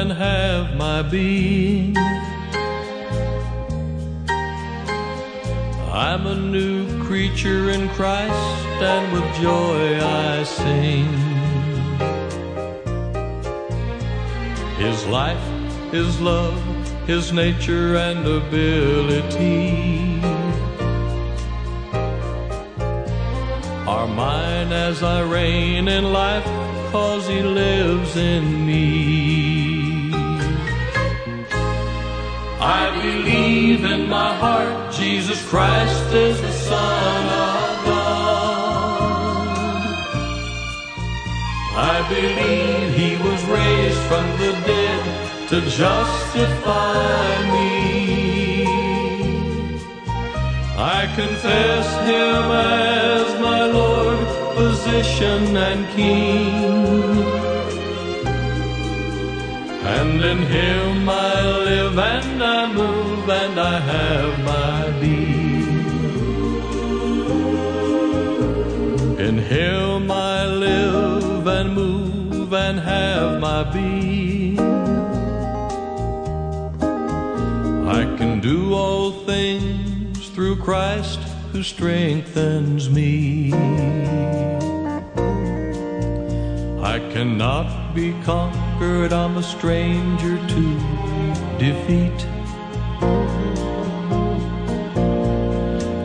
And have my being. I'm a new creature in Christ, and with joy I sing. His life, His love, His nature and ability are mine as I reign in life, cause He lives in me. Believe in my heart Jesus Christ is the Son of God. I believe He was raised from the dead to justify me. I confess Him as my Lord, physician, and King. And in Him I live and I move and I have my being. In Him I live and move and have my being. I can do all things through Christ who strengthens me. I cannot be conquered, I'm a stranger to defeat.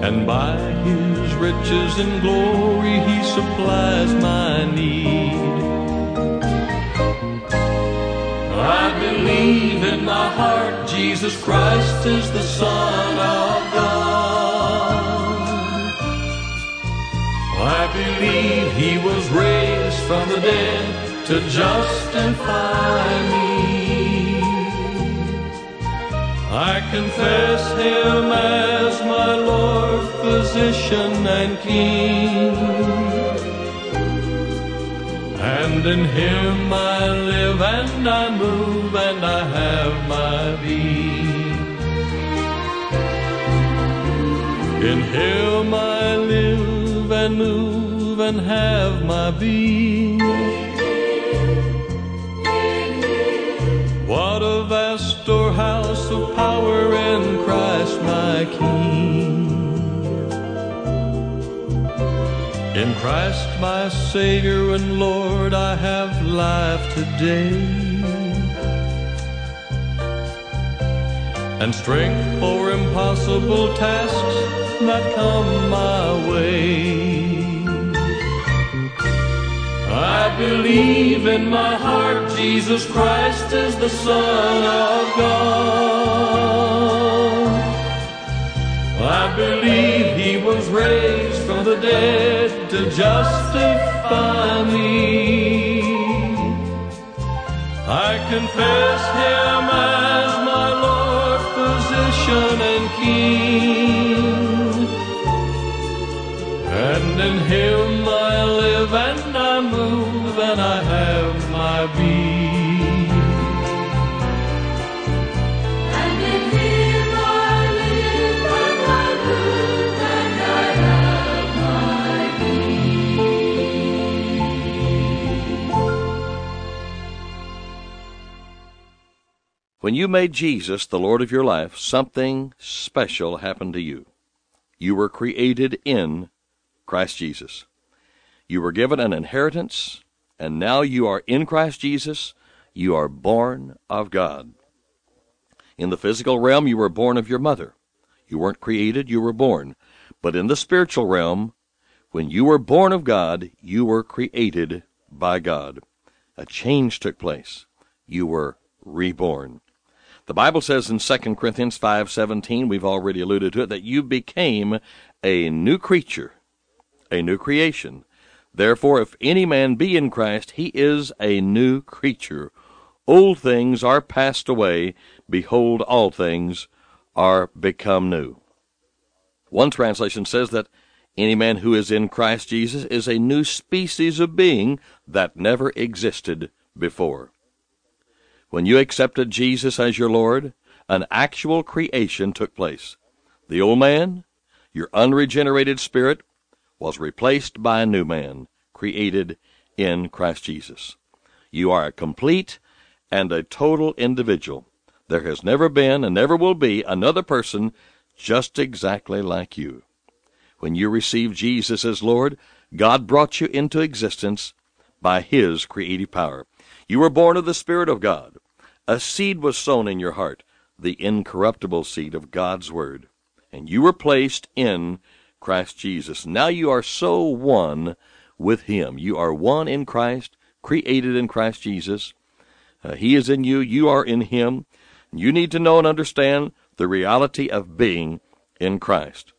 And by his riches and glory, he supplies my need. I believe in my heart Jesus Christ is the Son of God. I believe he was raised from the dead to justify me. I confess him as my Lord, physician, and King. And in him I live and I move and I have my being. In him I live and move and have my being. Storehouse of power in Christ my King. In Christ my Savior and Lord, I have life today. And strength for impossible tasks that come my way. I believe in my heart Jesus Christ is the Son of God. I believe he was raised from the dead to justify me. I confess him as my Lord, physician, and King. And in him move and I have my being. And in him I live and I move and I have my When you made Jesus the Lord of your life, something special happened to you. You were created in Christ Jesus. You were given an inheritance, and now you are in Christ Jesus. You are born of God. In the physical realm, you were born of your mother. You weren't created, you were born. But in the spiritual realm, when you were born of God, you were created by God. A change took place. You were reborn. The Bible says in 2 Corinthians 5:17, we've already alluded to it, that you became a new creature, a new creation. Therefore, if any man be in Christ, he is a new creature. Old things are passed away. Behold, all things are become new. One translation says that any man who is in Christ Jesus is a new species of being that never existed before. When you accepted Jesus as your Lord, an actual creation took place. The old man, your unregenerated spirit, was replaced by a new man, created in Christ Jesus. You are a complete and a total individual. There has never been and never will be another person just exactly like you. When you received Jesus as Lord, God brought you into existence by His creative power. You were born of the Spirit of God. A seed was sown in your heart, the incorruptible seed of God's Word, and you were placed in Christ Jesus. Now you are so one with Him. You are one in Christ, created in Christ Jesus. Uh, he is in you, you are in Him. You need to know and understand the reality of being in Christ.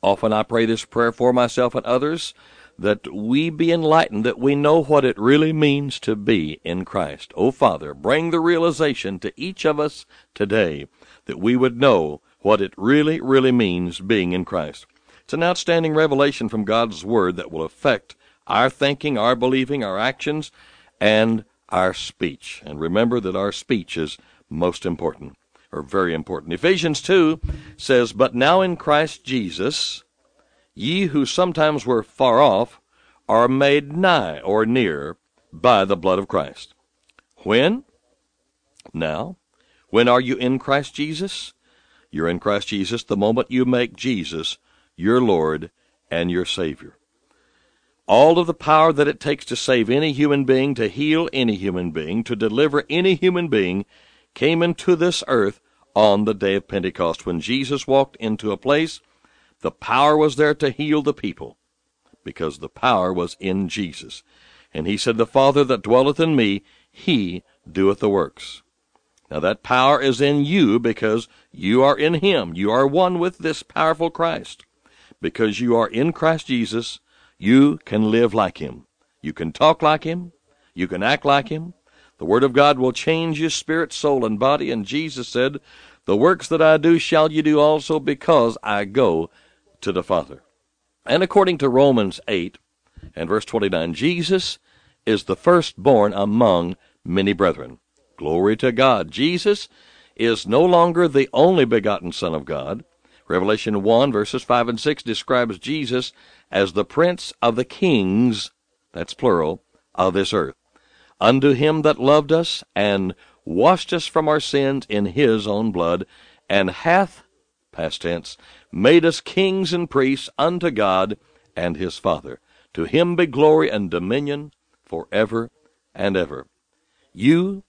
Often I pray this prayer for myself and others that we be enlightened, that we know what it really means to be in Christ. Oh, Father, bring the realization to each of us today that we would know what it really, really means being in Christ. It's an outstanding revelation from God's Word that will affect our thinking, our believing, our actions, and our speech. And remember that our speech is most important, or very important. Ephesians 2 says, But now in Christ Jesus, ye who sometimes were far off are made nigh or near by the blood of Christ. When? Now. When are you in Christ Jesus? You're in Christ Jesus the moment you make Jesus your Lord and your Savior. All of the power that it takes to save any human being, to heal any human being, to deliver any human being, came into this earth on the day of Pentecost when Jesus walked into a place. The power was there to heal the people because the power was in Jesus. And he said, The Father that dwelleth in me, he doeth the works. Now that power is in you because you are in him. You are one with this powerful Christ. Because you are in Christ Jesus, you can live like him. You can talk like him. You can act like him. The Word of God will change your spirit, soul, and body. And Jesus said, The works that I do shall you do also because I go to the Father. And according to Romans 8 and verse 29, Jesus is the firstborn among many brethren. Glory to God. Jesus is no longer the only begotten Son of God. Revelation 1 verses 5 and 6 describes Jesus as the Prince of the kings, that's plural, of this earth. Unto him that loved us and washed us from our sins in his own blood, and hath, past tense, made us kings and priests unto God and his Father. To him be glory and dominion forever and ever. You,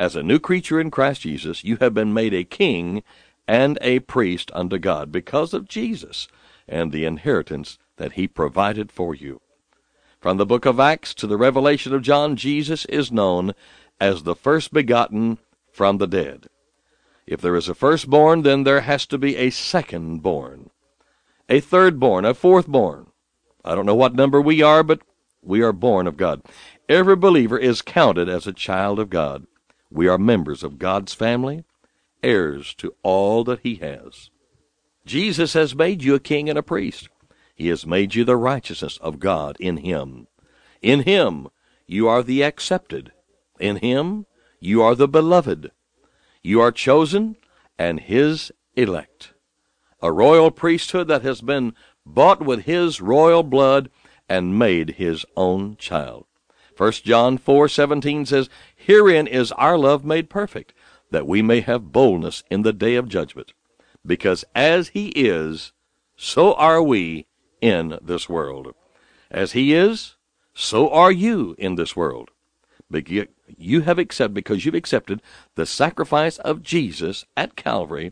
as a new creature in Christ Jesus, you have been made a king and a priest unto God because of Jesus and the inheritance that he provided for you. From the book of Acts to the revelation of John, Jesus is known as the first begotten from the dead. If there is a firstborn, then there has to be a secondborn, a thirdborn, a fourthborn. I don't know what number we are, but we are born of God. Every believer is counted as a child of God. We are members of God's family, heirs to all that He has. Jesus has made you a king and a priest. He has made you the righteousness of God in Him. In Him you are the accepted. In Him you are the beloved. You are chosen and His elect. A royal priesthood that has been bought with His royal blood and made His own child. 1 John 4:17 says, "Herein is our love made perfect, that we may have boldness in the day of judgment, because as he is, so are we in this world. As he is, so are you in this world. But you- have accepted because you've accepted the sacrifice of Jesus at Calvary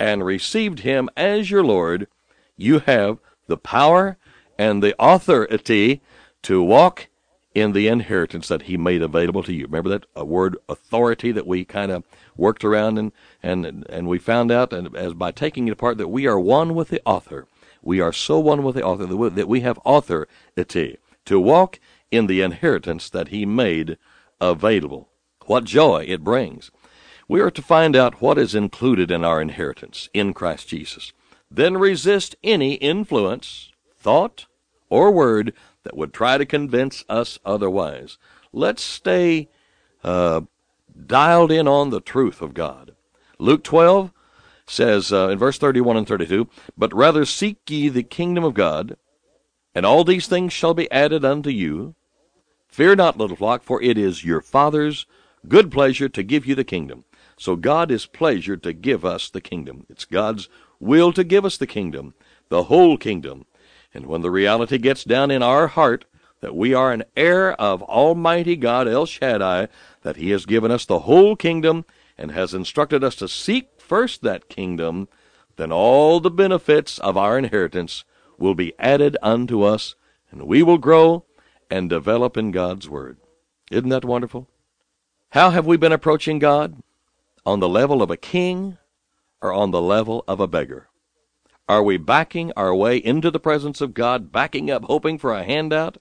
and received him as your Lord, you have the power and the authority to walk in the inheritance that he made available to you. Remember that a word authority that we kind of worked around and, and, and we found out and as by taking it apart that we are one with the author. We are so one with the author that we, that we have authority to walk in the inheritance that he made available. What joy it brings. We are to find out what is included in our inheritance in Christ Jesus. Then resist any influence, thought, or word that would try to convince us otherwise. Let's stay uh, dialed in on the truth of God. Luke 12 says uh, in verse 31 and 32, But rather seek ye the kingdom of God, and all these things shall be added unto you. Fear not, little flock, for it is your Father's good pleasure to give you the kingdom. So God is pleasure to give us the kingdom. It's God's will to give us the kingdom, the whole kingdom. And when the reality gets down in our heart that we are an heir of Almighty God El Shaddai, that He has given us the whole kingdom and has instructed us to seek first that kingdom, then all the benefits of our inheritance will be added unto us, and we will grow and develop in God's Word. Isn't that wonderful? How have we been approaching God? On the level of a king or on the level of a beggar? Are we backing our way into the presence of God, backing up, hoping for a handout?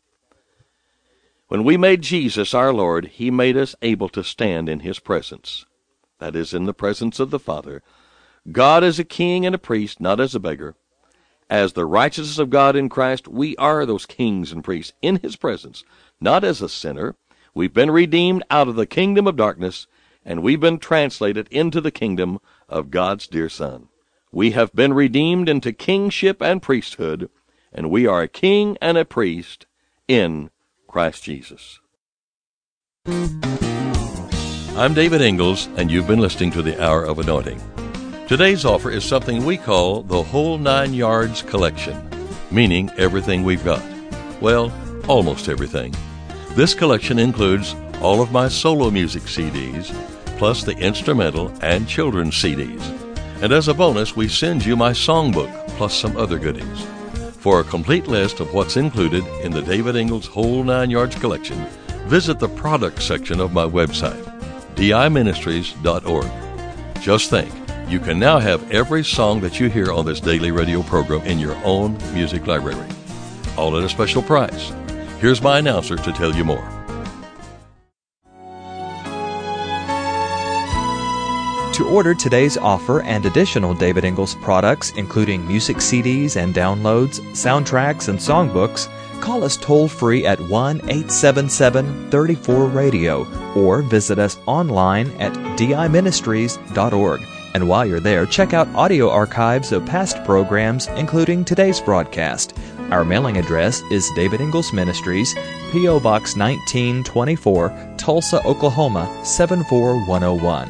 When we made Jesus our Lord, He made us able to stand in His presence. That is, in the presence of the Father. God as a king and a priest, not as a beggar. As the righteousness of God in Christ, we are those kings and priests in His presence, not as a sinner. We've been redeemed out of the kingdom of darkness, and we've been translated into the kingdom of God's dear Son. We have been redeemed into kingship and priesthood, and we are a king and a priest in Christ Jesus. I'm David Ingles, and you've been listening to the Hour of Anointing. Today's offer is something we call the Whole Nine Yards Collection, meaning everything we've got. Well, almost everything. This collection includes all of my solo music CDs, plus the instrumental and children's CDs. And as a bonus, we send you my songbook, plus some other goodies. For a complete list of what's included in the David Ingles Whole Nine Yards collection, visit the product section of my website, diministries.org. Just think, you can now have every song that you hear on this daily radio program in your own music library, all at a special price. Here's my announcer to tell you more. To order today's offer and additional David Ingles products, including music CDs and downloads, soundtracks, and songbooks, call us toll free at 1 877 34 Radio or visit us online at diministries.org. And while you're there, check out audio archives of past programs, including today's broadcast. Our mailing address is David Ingles Ministries, P.O. Box 1924, Tulsa, Oklahoma 74101.